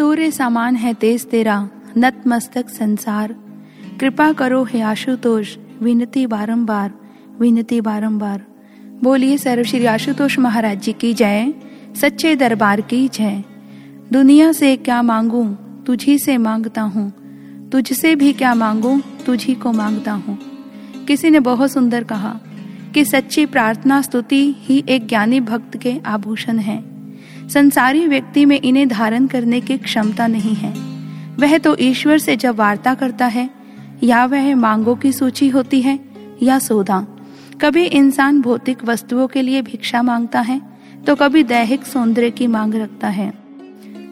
सूर्य समान है तेज तेरा, नतमस्तक संसार। कृपा करो हे आशुतोष, विनती बारंबार विनती बारंबार। बोलिए सर्व श्री आशुतोष महाराज जी की जय, सच्चे दरबार की जय। दुनिया से क्या मांगू, तुझी से माँगता हूँ। तुझसे भी क्या मांगू, तुझी को माँगता हूँ। किसी ने बहुत सुंदर कहा कि सच्ची प्रार्थना स्तुति ही एक ज्ञानी भक्त के आभूषण है। संसारी व्यक्ति में इन्हें धारण करने की क्षमता नहीं है। वह तो ईश्वर से जब वार्ता करता है, या वह मांगों की सूची होती है, या सौदा। कभी इंसान भौतिक वस्तुओं के लिए भिक्षा माँगता है तो कभी दैहिक सौंदर्य की मांग रखता है।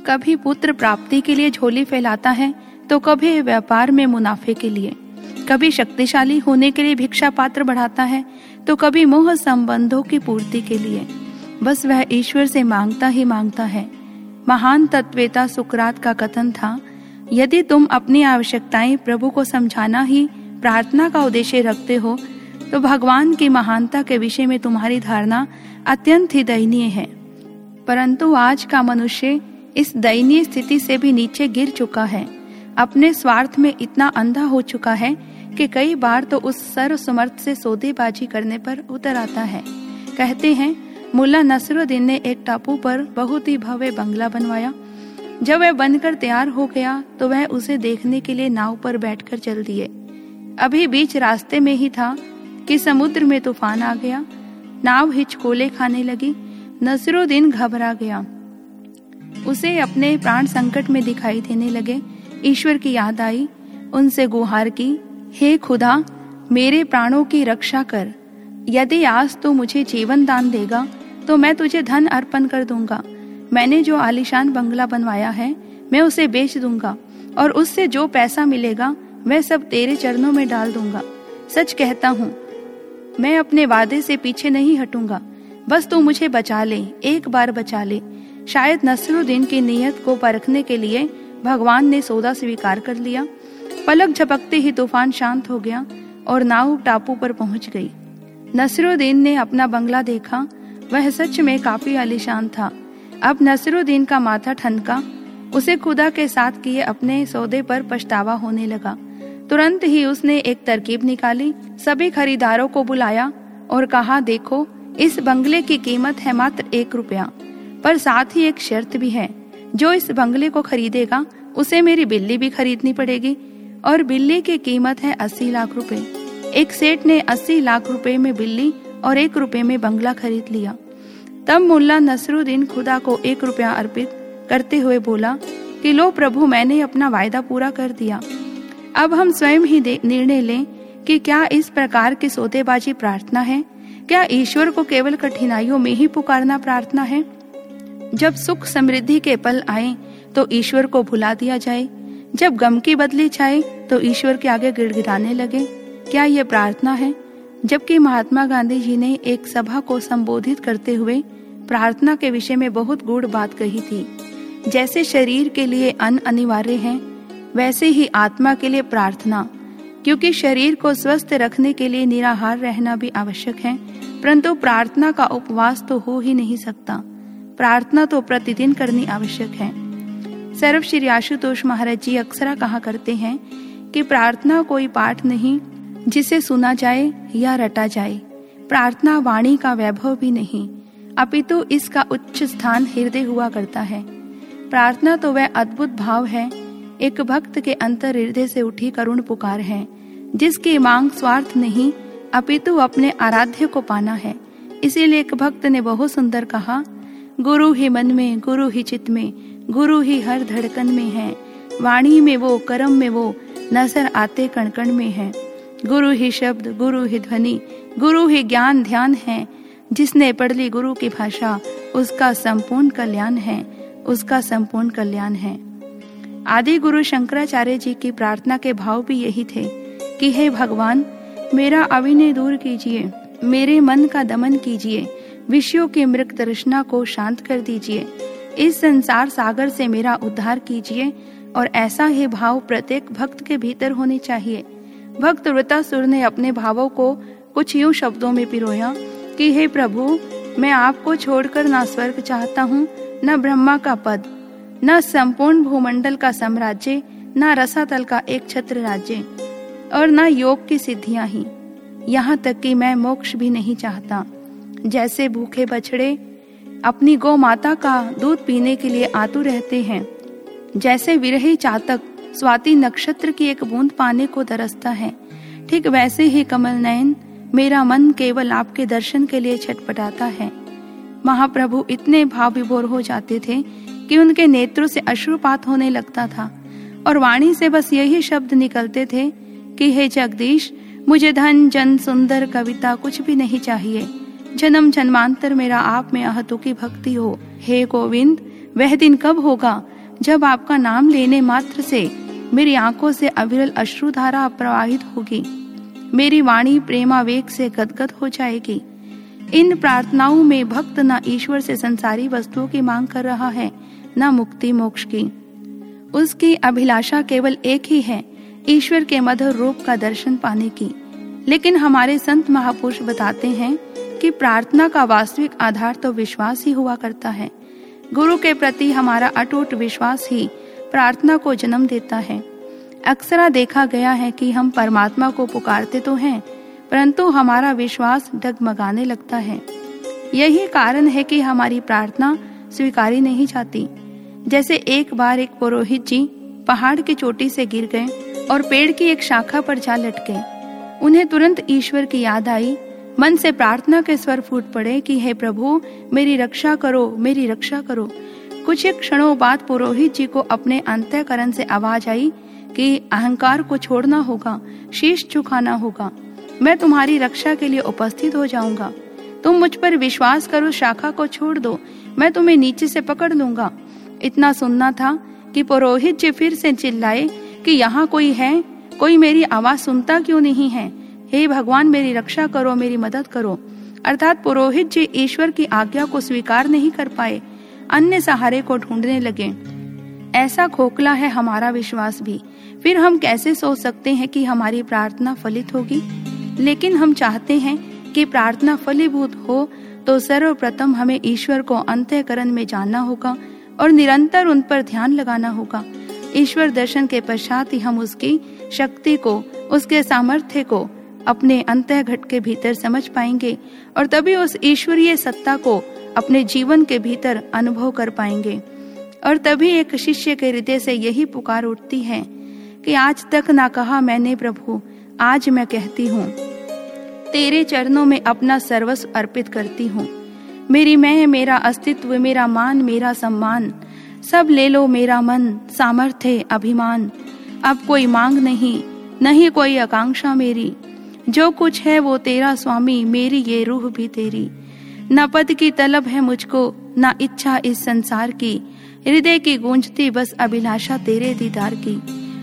कभी पुत्र प्राप्ति के लिए झोली फैलाता है तो कभी व्यापार में मुनाफे के लिए। कभी शक्तिशाली होने के लिए भिक्षा पात्र बढ़ाता है तो कभी मोह संबंधों की पूर्ति के लिए। बस वह ईश्वर से माँगता ही माँगता है। महान तत्वेता सुकरात का कथन था, यदि तुम अपनी आवश्यकताएँ प्रभु को समझाना ही प्रार्थना का उद्देश्य रखते हो तो भगवान की महानता के विषय में तुम्हारी धारणा अत्यंत ही दयनीय है। परंतु आज का मनुष्य इस दयनीय स्थिति से भी नीचे गिर चुका है। अपने स्वार्थ में इतना अंधा हो चुका है कि कई बार तो उस सर्व समर्थ से सौदेबाजी करने पर उतर आता है। कहते हैं मुल्ला नसरुद्दीन ने एक टापू पर बहुत ही भव्य बंगला बनवाया। जब वह बनकर तैयार हो गया तो वह उसे देखने के लिए नाव पर बैठकर चल दिए। अभी बीच रास्ते में ही था कि समुद्र में तूफ़ान आ गया। नाव हिचकोले खाने लगी। नसरुद्दीन घबरा गया। उसे अपने प्राण संकट में दिखाई देने लगे। ईश्वर की याद आई। उनसे गुहार की, हे खुदा, मेरे प्राणों की रक्षा कर। यदि आज तू मुझे जीवन दान देगा तो मैं तुझे धन अर्पण कर दूँगा। मैंने जो आलिशान बंगला बनवाया है, मैं उसे बेच दूँगा, और उससे जो पैसा मिलेगा, वह सब तेरे चरणों में डाल दूँगा। सच कहता हूँ, मैं अपने वादे से पीछे नहीं हटूँगा। बस तू मुझे बचा ले, एक बार बचा ले। शायद नसरुद्दीन की नीयत को परखने के लिए भगवान ने सौदा स्वीकार कर लिया। पलक झपकते ही तूफ़ान शांत हो गया, और नाव टापू पर पहुँच गई। नसरुद्दीन ने अपना बंगला देखा वह सच में काफ़ी आलिशान था। अब नसरुद्दीन का माथा ठनका, उसे खुदा के साथ किए अपने सौदे पर पछतावा होने लगा। तुरंत ही उसने एक तरकीब निकाली, सभी खरीदारों को बुलाया और कहा, देखो, इस बंगले की कीमत है मात्र एक रुपया, पर साथ ही एक शर्त भी है। जो इस बंगले को खरीदेगा, उसे मेरी बिल्ली भी खरीदनी पड़ेगी, और बिल्ली की कीमत है अस्सी लाख रुपए। एक सेठ ने अस्सी लाख रुपए में बिल्ली और एक रुपए में बंगला खरीद लिया। तब मुल्ला नसरुद्दीन खुदा को एक रुपया अर्पित करते हुए बोला कि, लो प्रभु, मैंने अपना वायदा पूरा कर दिया। अब हम स्वयं ही निर्णय लें कि क्या इस प्रकार की सौदेबाजी प्रार्थना है? क्या ईश्वर को केवल कठिनाइयों में ही पुकारना प्रार्थना है? जब सुख समृद्धि के पल आए तो ईश्वर को भुला दिया जाए। जब गम की बदली छाए तो ईश्वर के आगे गिड़गिड़ाने लगे। क्या ये प्रार्थना है? जबकि महात्मा गांधी जी ने एक सभा को संबोधित करते हुए प्रार्थना के विषय में बहुत गुड़ बात कही थी। जैसे शरीर के लिए अन्न अनिवार्य है, वैसे ही आत्मा के लिए प्रार्थना, क्योंकि शरीर को स्वस्थ रखने के लिए निराहार रहना भी आवश्यक है, परंतु प्रार्थना का उपवास तो हो ही नहीं सकता। प्रार्थना तो प्रतिदिन करनी आवश्यक है। सर्व श्री आशुतोष महाराज जी अक्सर कहा करते हैं कि प्रार्थना कोई पाठ नहीं जिसे सुना जाए या रटा जाए। प्रार्थना वाणी का वैभव भी नहीं, अपितु इसका उच्च स्थान हृदय हुआ करता है। प्रार्थना तो वह अद्भुत भाव है, एक भक्त के अंतर हृदय से उठी करुण पुकार है, जिसकी मांग स्वार्थ नहीं, अपितु अपने आराध्य को पाना है। इसीलिए एक भक्त ने बहुत सुंदर कहा, गुरु ही मन में, गुरु ही चित में, गुरु ही हर धड़कन में है। वाणी में वो, कर्म में वो नज़र आते कणकण में है। गुरु ही शब्द, गुरु ही ध्वनि, गुरु ही ज्ञान ध्यान है। जिसने पढ़ ली गुरु की भाषा, उसका संपूर्ण कल्याण है, उसका संपूर्ण कल्याण है। आदि गुरु शंकराचार्य जी की प्रार्थना के भाव भी यही थे कि हे भगवान, मेरा अविनय दूर कीजिए, मेरे मन का दमन कीजिए, विषयों की मृत तृष्णा को शांत कर दीजिए, इस संसार सागर से मेरा उद्धार कीजिए, और ऐसा ही भाव प्रत्येक भक्त के भीतर होने चाहिए। भक्त वृतासुर ने अपने भावों को कुछ यूँ शब्दों में पिरोया कि, हे प्रभु, मैं आपको छोड़कर ना स्वर्ग चाहता हूँ, न ब्रह्मा का पद, न संपूर्ण भूमंडल का साम्राज्य, न रसातल का एक छत्र राज्य, और न योग की सिद्धियाँ ही। यहाँ तक कि मैं मोक्ष भी नहीं चाहता। जैसे भूखे बछड़े अपनी गौ माता का दूध पीने के लिए आतुर रहते हैं, जैसे विरही चातक स्वाति नक्षत्र की एक बूंद पाने को तरसता है। ठीक वैसे ही कमल नयन मेरा मन केवल आपके दर्शन के लिए छटपटाता है। महाप्रभु इतने भाव विभोर हो जाते थे कि उनके नेत्रों से अश्रुपात होने लगता था। और वाणी से बस यही शब्द निकलते थे कि, हे जगदीश, मुझे धन, जन, सुंदर, कविता कुछ भी नहीं चाहिए। जन्म जन्मांतर मेरा आप में अहतु की भक्ति हो। हे गोविंद, वह दिन कब होगा जब आपका नाम लेने मात्र से मेरी आँखों से अविरल अश्रुधारा प्रवाहित होगी। मेरी वाणी प्रेमावेग से गदगद हो जाएगी। इन प्रार्थनाओं में भक्त न ईश्वर से संसारी वस्तुओं की मांग कर रहा है, न मुक्ति मोक्ष की। उसकी अभिलाषा केवल एक ही है, ईश्वर के मधुर रूप का दर्शन पाने की। लेकिन हमारे संत महापुरुष बताते हैं कि प्रार्थना का वास्तविक आधार तो विश्वास ही हुआ करता है। गुरु के प्रति हमारा अटूट विश्वास ही प्रार्थना को जन्म देता है। अक्सरा देखा गया है कि हम परमात्मा को पुकारते तो हैं, परंतु हमारा विश्वास डगमगाने लगता है। यही कारण है कि हमारी प्रार्थना स्वीकारी नहीं जाती। जैसे एक बार एक पुरोहित जी पहाड़ की चोटी से गिर गए और पेड़ की एक शाखा पर जा लटके। उन्हें तुरंत ईश्वर की याद आई। मन से प्रार्थना के स्वर फूट पड़े कि, हे प्रभु, मेरी रक्षा करो, मेरी रक्षा करो। कुछ एक क्षणों बाद पुरोहित जी को अपने अंत्यकरण से आवाज़ आई कि अहंकार को छोड़ना होगा, शीश चुकाना होगा। मैं तुम्हारी रक्षा के लिए उपस्थित हो जाऊँगा। तुम मुझ पर विश्वास करो, शाखा को छोड़ दो। मैं तुम्हें नीचे से पकड़ लूँगा। इतना सुनना था कि पुरोहित जी फिर से चिल्लाए कि यहाँ कोई है? कोई मेरी आवाज़ सुनता क्यों नहीं है? हे भगवान, मेरी रक्षा करो, मेरी मदद करो। अर्थात पुरोहित जी ईश्वर की आज्ञा को स्वीकार नहीं कर पाए। अन्य सहारे को ढूँढने लगे। ऐसा खोखला है हमारा विश्वास भी। फिर हम कैसे सोच सकते हैं कि हमारी प्रार्थना फलित होगी? लेकिन हम चाहते हैं कि प्रार्थना फलीभूत हो तो सर्वप्रथम हमें ईश्वर को अंत्यकरण में जानना होगा और निरंतर उन पर ध्यान लगाना होगा। ईश्वर दर्शन के पश्चात ही हम उसकी शक्ति को, उसके सामर्थ्य को अपने अंत घट के भीतर समझ पाएँगे और तभी उस ईश्वरीय सत्ता को अपने जीवन के भीतर अनुभव कर पाएँगे। और तभी एक शिष्य के हृदय से यही पुकार उठती है कि आज तक ना कहा मैंने, प्रभु, आज मैं कहती हूँ, तेरे चरणों में अपना सर्वस्व अर्पित करती हूँ। मेरी मैं, मेरा अस्तित्व, मेरा मान, मेरा सम्मान, सब ले लो मेरा मन, सामर्थ्य, अभिमान। अब कोई मांग नहीं नहीं कोई आकांक्षा मेरी। जो कुछ है वो तेरा स्वामी, मेरी ये रूह भी तेरी। न पद की तलब है मुझको, न इच्छा इस संसार की। हृदय की गूंजती बस अभिलाषा तेरे दीदार की।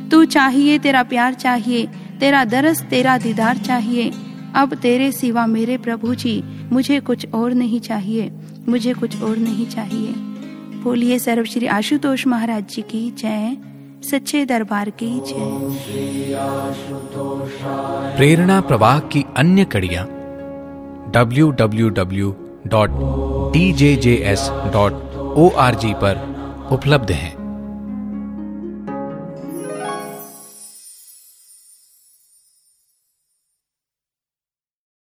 तू चाहिए, तेरा प्यार चाहिए, तेरा दरस तेरा दीदार चाहिए। अब तेरे सिवा मेरे प्रभु जी, मुझे कुछ और नहीं चाहिए, मुझे कुछ और नहीं चाहिए। बोलिए सर्व श्री आशुतोष महाराज जी की जय, सच्चे दरबार की जय। प्रेरणा प्रवाह की अन्य कड़ियाँ। Dot T J J S dot O R G पर उपलब्ध हैं।